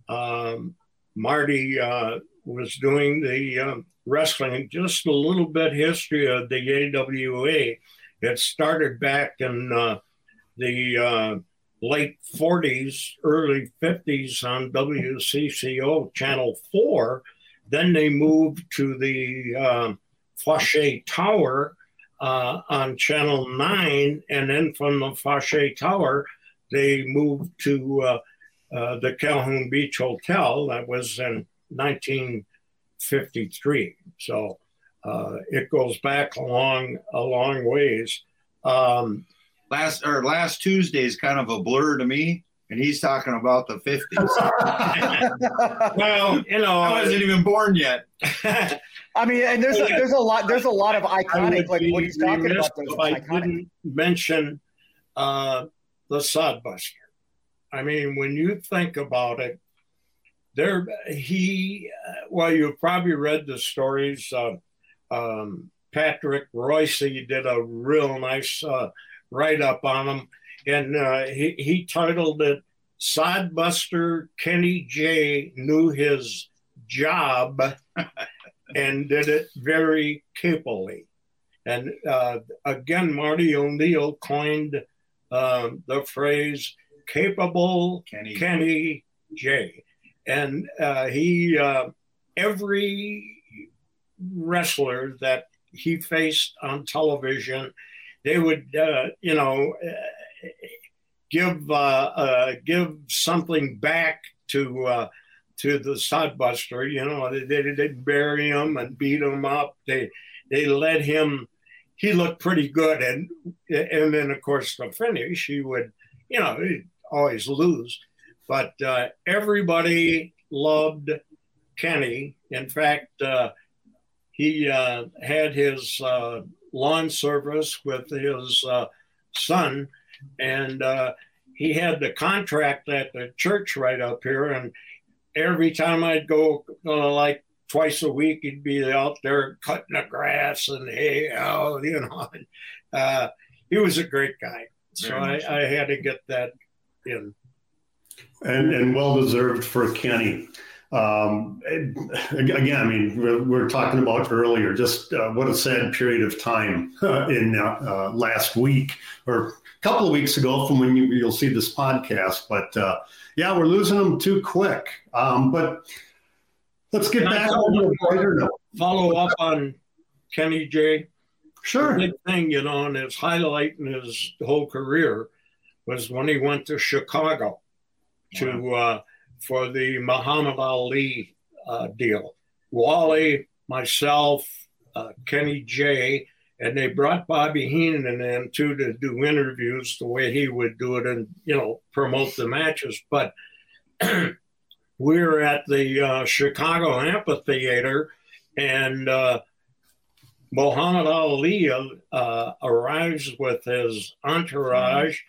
um, Marty uh, was doing the um, wrestling. Just a little bit history of the AWA. It started back in uh, the uh, late 40s, early 50s on WCCO Channel 4. Then they moved to the um, Foshay Tower uh, on Channel 9. And then from the Foshay Tower, they moved to uh, uh, the Calhoun Beach Hotel. That was in 1953. So uh, it goes back a long, a long ways. Um, last or last Tuesday is kind of a blur to me, and he's talking about the fifties. [LAUGHS] well, you know, I wasn't even born yet. [LAUGHS] I mean, and there's a, there's a lot there's a lot of iconic like what he's talking about. Those I iconic. didn't mention uh, the Sodbuster. I mean, when you think about it, there he. Uh, well, you've probably read the stories. Uh, um, Patrick Royce did a real nice uh, write up on him, and uh, he he titled it "Sodbuster Kenny Jay knew his job." [LAUGHS] and did it very capably. And uh, again, Marty O'Neill coined um, the phrase capable Kenny. Kenny Jay. And uh, he, uh, every wrestler that he faced on television, they would, uh, you know, uh, give uh, uh, give something back to uh, to the Sodbuster. You know, they, they didn't bury him and beat him up. They they let him. He looked pretty good, and and then of course the finish, he would, you know, always lose. But uh, everybody loved Kenny. In fact, uh, he uh, had his lawn service with his son, and uh, he had the contract at the church right up here. And every time I'd go, uh, like twice a week, he'd be out there cutting the grass and hay oh, [LAUGHS] you know. Uh, he was a great guy, so I. I had to get that in. and, and well deserved for Kenny. Um, again, I mean, we we were talking about earlier, just uh, what a sad period of time [LAUGHS] in uh, uh, last week or couple of weeks ago from when you, you'll see this podcast. But uh, yeah, we're losing them too quick. Um, but let's get Can back on the brighter note. Follow up on Kenny Jay. Sure. big thing, you know, and his highlight in his whole career was when he went to Chicago to uh, for the Muhammad Ali uh, deal. Wally, myself, uh, Kenny Jay, and they brought Bobby Heenan in too to do interviews the way he would do it and you know promote the matches. But we [CLEARS THROAT] were at the uh, Chicago Amphitheater, and uh, Muhammad Ali uh, arrives with his entourage,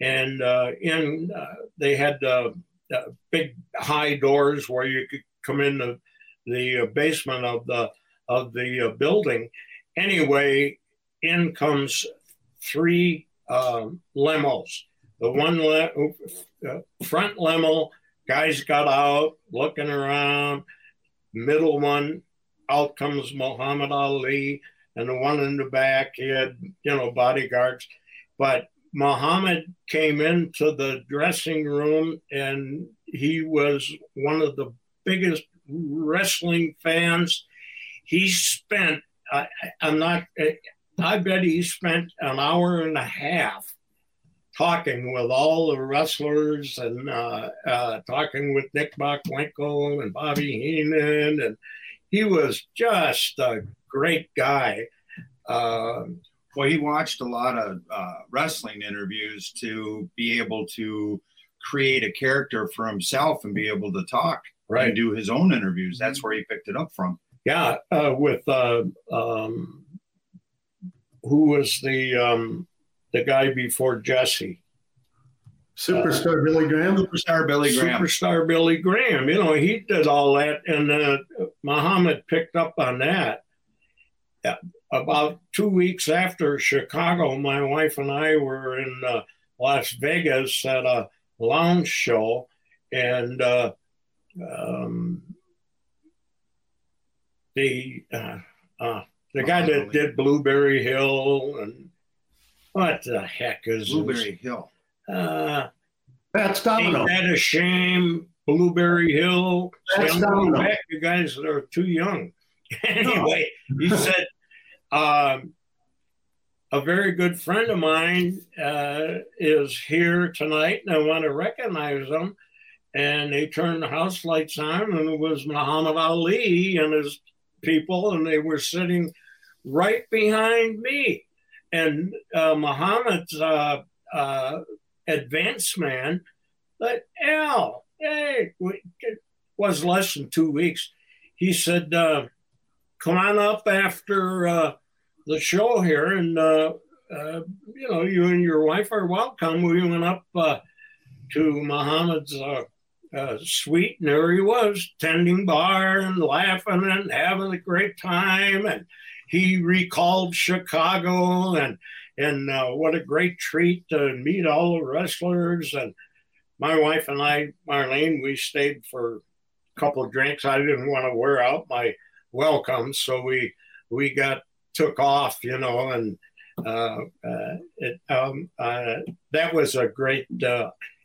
and uh, in uh, they had uh, uh, big high doors where you could come in the, the uh, basement of the of the uh, building. Anyway, in comes three um, limos. The one le- uh, front limo, guys got out looking around. Middle one, out comes Muhammad Ali, and the one in the back, he had, you know, bodyguards. But Muhammad came into the dressing room, and he was one of the biggest wrestling fans. He spent, I, I'm not, I bet he spent an hour and a half talking with all the wrestlers and uh, uh, talking with Nick Bockwinkel and Bobby Heenan. And he was just a great guy. Uh, Well, he watched a lot of uh, wrestling interviews to be able to create a character for himself and be able to talk Right. and do his own interviews. That's where he picked it up from. Yeah, uh, with uh, um, who was the um, the guy before Jesse? Superstar Billy Graham. Superstar Billy Graham. Superstar Billy Graham. You know, he did all that, and uh, Muhammad picked up on that. Uh, About two weeks after Chicago, my wife and I were in uh, Las Vegas at a lounge show, and uh, um, the uh, uh, the guy that did Blueberry Hill and what the heck is Blueberry Hill. Uh, Pat Domino. Ain't that a shame? Blueberry Hill. That's See, Domino. back. You guys are too young. [LAUGHS] anyway, he said, um, a very good friend of mine uh, is here tonight, and I want to recognize him. And they turned the house lights on, and it was Muhammad Ali and his people, and they were sitting right behind me. And uh, Muhammad's uh, uh, advanced man, but Al, hey, it was less than two weeks. He said, uh, "Come on up after uh, the show here, and uh, uh, you know, you and your wife are welcome." We went up uh, to Muhammad's uh, uh, suite, and there he was, tending bar and laughing and having a great time, and he recalled Chicago and and uh, what a great treat to meet all the wrestlers. And my wife and I, Marlene, we stayed for a couple of drinks. I didn't want to wear out my welcome, so we we got took off, you know, and uh, uh, it, um, uh, that was a great.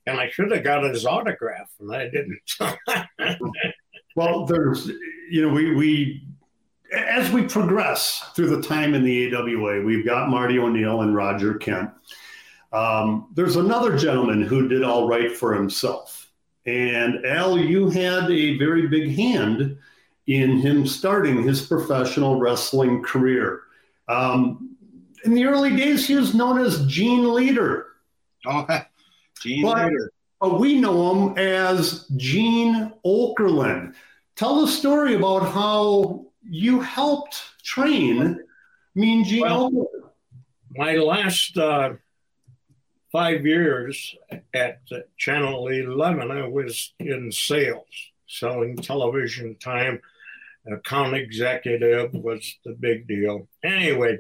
And I should have got his autograph, and I didn't. [LAUGHS] Well, there's, you know, we, we, as we progress through the time in the AWA, we've got Marty O'Neill and Roger Kent. Um, there's another gentleman who did all right for himself. And Al, you had a very big hand in him starting his professional wrestling career. Um, in the early days, he was known as Gene Leader. Oh, Gene But- Leader. but we know him as Gene Okerlund. Tell the story about how you helped train Mean Gene Well- Okerlund. my last uh, five years at Channel 11, I was in sales, selling television time. Account executive was the big deal. Anyway,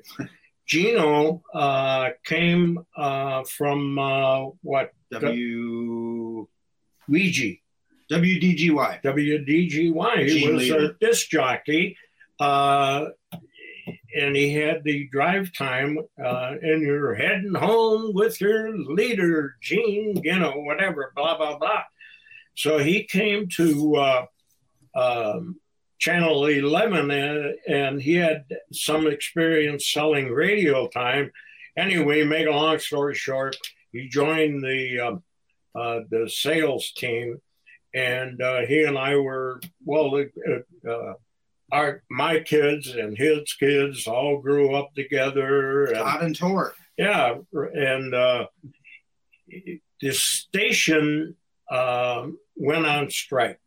Gino uh, came uh, from uh, what? W Ouija. WDGY. WDGY. He was a disc jockey, uh, and he had the drive time, uh, and you're heading home with your leader, Gene, you know, whatever, blah, blah, blah. So he came to uh, um, Channel 11, and, and he had some experience selling radio time. Anyway, make a long story short, he joined the um, uh, the sales team and uh, he and I were well. Uh, our my kids and his kids all grew up together. And, Todd and Tor. yeah, and uh, the station went on strike.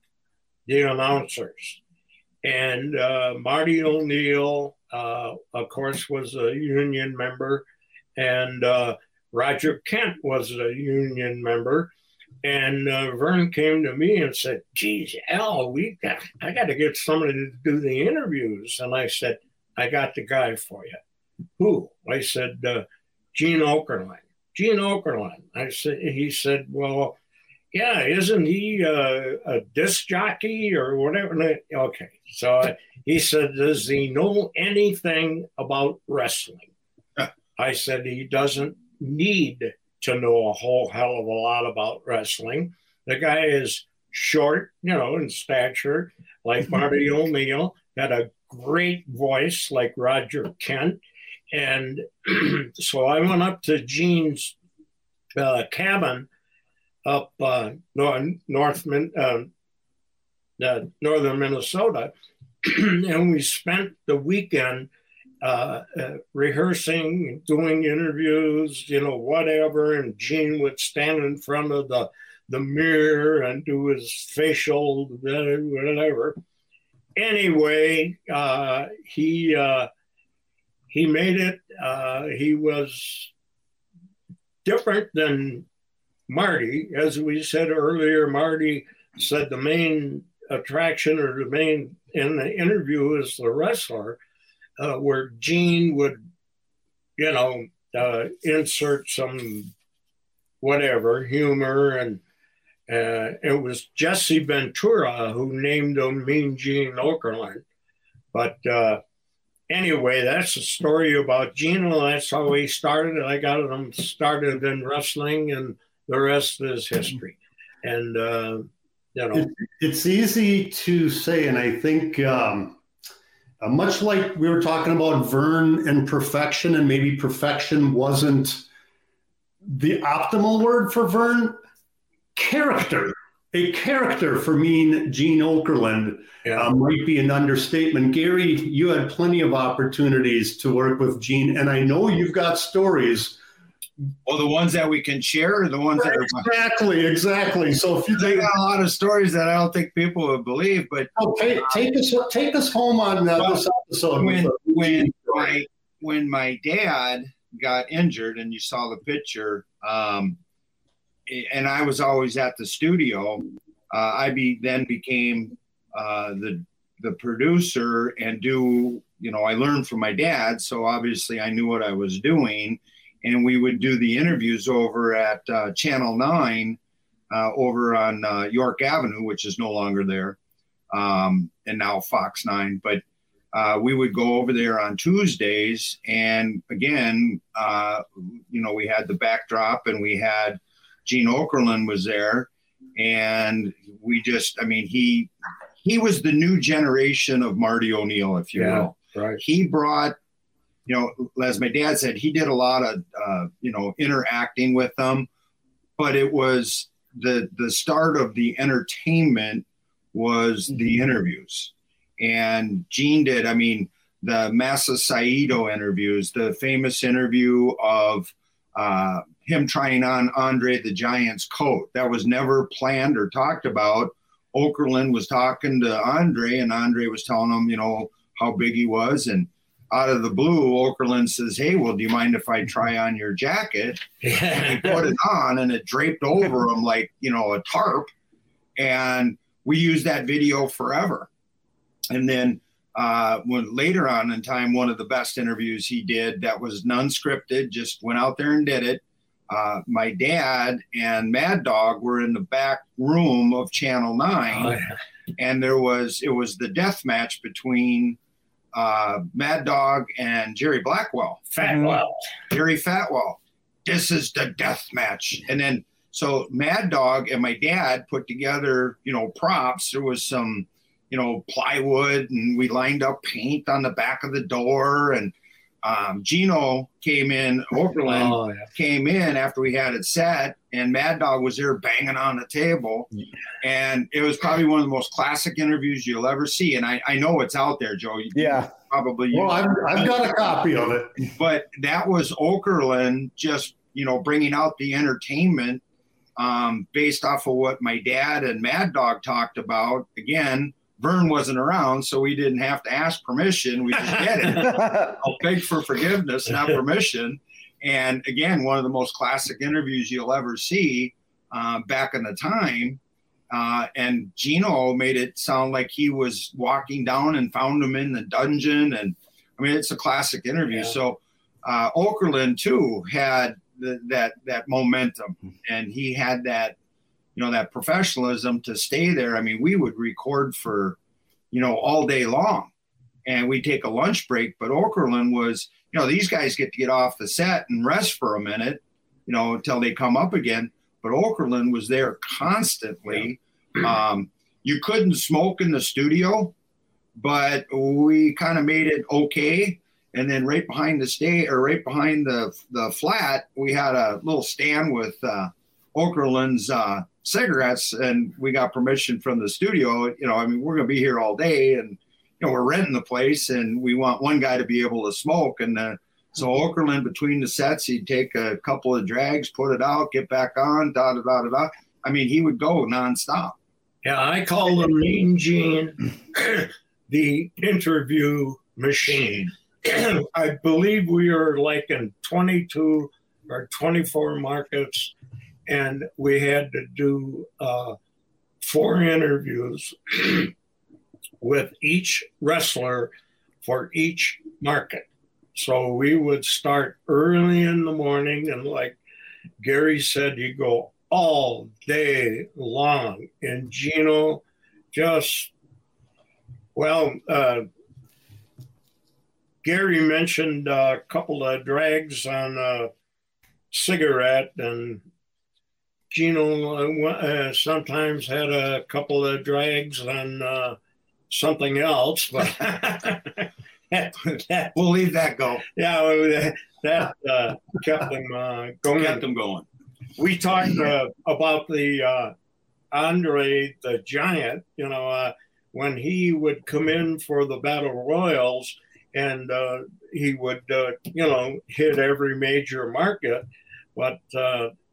The announcers and uh, Marty O'Neill, uh, of course, was a union member, and uh, Roger Kent was a union member. And uh, Verne came to me and said, "Geez, Al, we got I got to get somebody to do the interviews." And I said, "I got the guy for you." Who? I said, uh, "Gene Okerlund." Gene Okerlund. I said. He said, "Well, yeah, isn't he uh, a disc jockey or whatever?" I- Okay, so I, he said, "Does he know anything about wrestling?" I said, "He doesn't need." to know a whole hell of a lot about wrestling. The guy is short, you know, in stature, like [LAUGHS] Marty O'Neill, had a great voice like Roger Kent. And [CLEARS THROAT] so I went up to Gene's uh, cabin up uh, north, north uh, uh, northern Minnesota, [CLEARS THROAT] and we spent the weekend uh, uh, rehearsing, doing interviews, you know, whatever. And Gene would stand in front of the the mirror and do his facial whatever. Anyway, uh, he uh, he made it. Uh, he was different than Marty, as we said earlier. Marty said the main attraction or the main in the interview is the wrestler, uh, where Gene would, you know, uh, insert some whatever humor and uh, it was Jesse Ventura who named him Mean Gene Okerlund. But uh, anyway, that's the story about Gino. That's how he started. I got him started in wrestling, and the rest is history. And uh, you know, it's easy to say, and I think. Um, uh, much like we were talking about Verne and perfection, and maybe perfection wasn't the optimal word for Verne, character. A character for mean Gene Okerlund yeah. uh, might be an understatement. Gary, you had plenty of opportunities to work with Gene, and I know you've got stories. Well, the ones that we can share, are the ones right, that are exactly, exactly. So if you take a lot of stories that I don't think people would believe, but oh, take, take us take us home on uh, this episode. When when my when my dad got injured, and you saw the picture. Um, and I was always at the studio. Uh, I be then became uh, the the producer and do you know I learned from my dad, so obviously I knew what I was doing, and we would do the interviews over at uh, Channel Nine uh, over on uh, York Avenue, which is no longer there, um, and now Fox Nine, but. Uh, we would go over there on Tuesdays, and again, you know, we had the backdrop, and we had Gene Okerlund was there, and we just, I mean, he he was the new generation of Marty O'Neill, if you yeah, will. Right. He brought, you know, as my dad said, he did a lot of, uh, you know, interacting with them, but it was the the start of the entertainment was the mm-hmm. interviews, and Gene did. I mean, the Masa Saito interviews, the famous interview of uh, him trying on Andre the Giant's coat. That was never planned or talked about. Okerlund was talking to Andre, and Andre was telling him, you know, how big he was. And out of the blue, Okerlund says, Hey, well, do you mind if I try on your jacket? And he put it [LAUGHS] on, and it draped over him like, you know, a tarp. And we used that video forever. And then uh, when later on in time, one of the best interviews he did that was non scripted, just went out there and did it uh, my dad and Mad Dog were in the back room of Channel Nine, oh, yeah. and there was it was the death match between uh, Mad Dog and Jerry Blackwell. Fatwell, Jerry Fatwell. This is the death match, and then so Mad Dog and my dad put together, you know, props. There was some, you know, plywood, and we lined up paint on the back of the door, and um, Gino came in, Okerlund oh, yeah. came in after we had it set, and Mad Dog was there banging on the table. Yeah. And it was probably one of the most classic interviews you'll ever see. And I, I know it's out there, Joe. You yeah. Probably. Well, I've, I've got a copy of it. [LAUGHS] But that was Okerlund just, you know, bringing out the entertainment um, based off of what my dad and Mad Dog talked about. Again, Verne wasn't around, so we didn't have to ask permission. We just get it. [LAUGHS] I'll beg for forgiveness, not permission. And again, one of the most classic interviews you'll ever see uh, back in the time. Uh, and Gino made it sound like he was walking down and found him in the dungeon. And I mean, it's a classic interview. Yeah. So uh, Okerlund too had the, that that momentum, and he had that you know that professionalism to stay there. I mean we would record for you know all day long. And we take a lunch break but okerlund was you know these guys get to get off the set and rest for a minute you know until they come up again. But okerlund was there constantly. Yeah. [CLEARS THROAT] um, you couldn't smoke in the studio but we kind of made it okay. And then right behind the stay or right behind the the flat we had a little stand with uh, okerlund's uh, cigarettes and we got permission from the studio you know i mean we're going to be here all day and you know we're renting the place and we want one guy to be able to smoke and uh, so Okerlund between the sets he'd take a couple of drags put it out get back on da da da da da I mean, he would go nonstop. Yeah, I call him Mean Gene, [COUGHS] the interview machine. [COUGHS] I believe we are like in 22 or 24 markets, and we had to do uh, four interviews with each wrestler for each market. So we would start early in the morning, and like Gary said, you go all day long. And Gino just, well, uh, Gary mentioned a couple of drags on a cigarette, and Gino uh, sometimes had a couple of drags on uh, something else, but that, [LAUGHS] we'll leave that go. Yeah, that uh, kept them uh, going. Kept them going. We talked uh, about the uh, Andre the Giant. You know, uh, when he would come in for the battle royals, and uh, he would, you know, hit every major market. But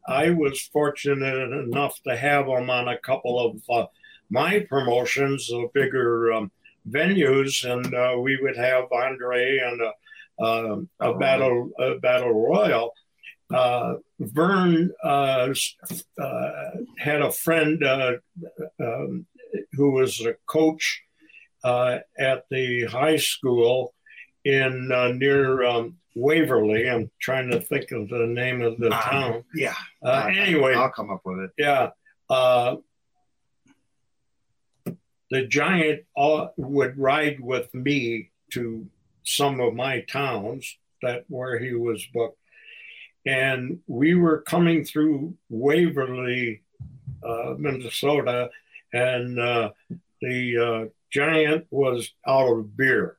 I was fortunate enough to have him on a couple of my promotions, the bigger um, venues, and uh, we would have Andre and a, uh, a battle a battle royal. Uh, Verne uh, uh, had a friend uh, um, who was a coach at the high school in near um, Waverly. I'm trying to think of the name of the ah, town. Yeah. anyway, I'll come up with it. Yeah the giant would ride with me to some of my towns that where he was booked and we were coming through waverly uh, minnesota and uh, the uh, giant was out of beer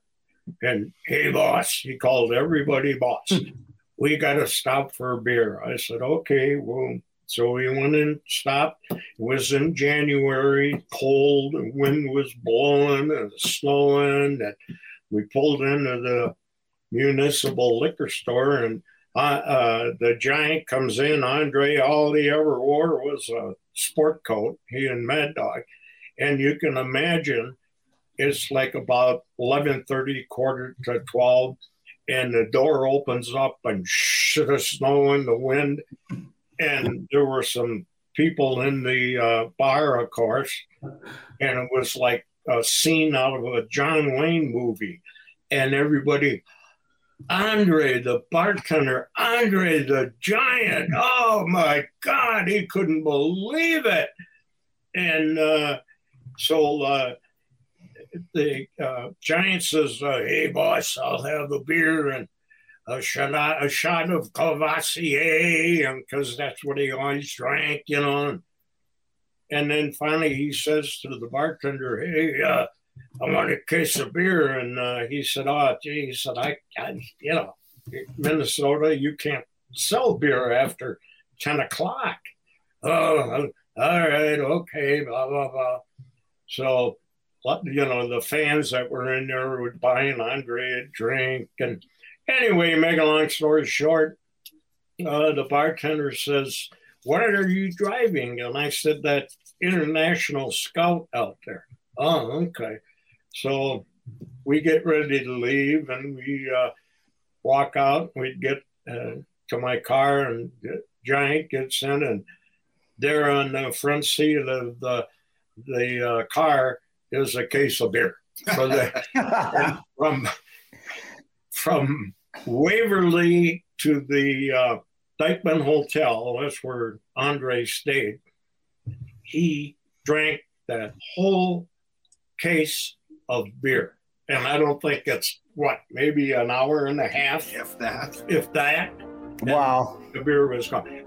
and hey boss he called everybody boss [LAUGHS] we got to stop for a beer i said okay well so we went and stopped. It was in January, cold, the wind was blowing and snowing. And we pulled into the municipal liquor store, and uh, uh, the giant comes in. Andre, all he ever wore was a sport coat, he and Mad Dog. And you can imagine it's like about 11.30, quarter to 12, and the door opens up and shit of snow in the wind and there were some people in the uh, bar, of course, and it was like a scene out of a John Wayne movie, and everybody. Andre the bartender, Andre the giant. Oh my God, he couldn't believe it. And uh, so uh, the uh, giant says, uh, Hey, boss, I'll have a beer. And a shot, a shot of Courvoisier, because that's what he always drank, you know. And then finally he says to the bartender, "Hey, uh, I want a case of beer." And uh, he said, "Oh, gee," he said, I, I, you know, Minnesota, you can't sell beer after ten o'clock." Oh, all right, okay, blah blah blah. So, you know, the fans that were in there would buy an Andre a drink and Anyway, make a long story short, uh, the bartender says, What are you driving? And I said, That international scout out there. Oh, okay. So we get ready to leave and we uh, walk out. We get uh, to my car and Giant gets in and there on the front seat of the the uh, car is a case of beer. So the, [LAUGHS] from from Waverly to the uh, Dyckman Hotel, that's where Andre stayed. He drank that whole case of beer. And I don't think it's what, maybe an hour and a half? If that. If that. Wow. The beer was gone.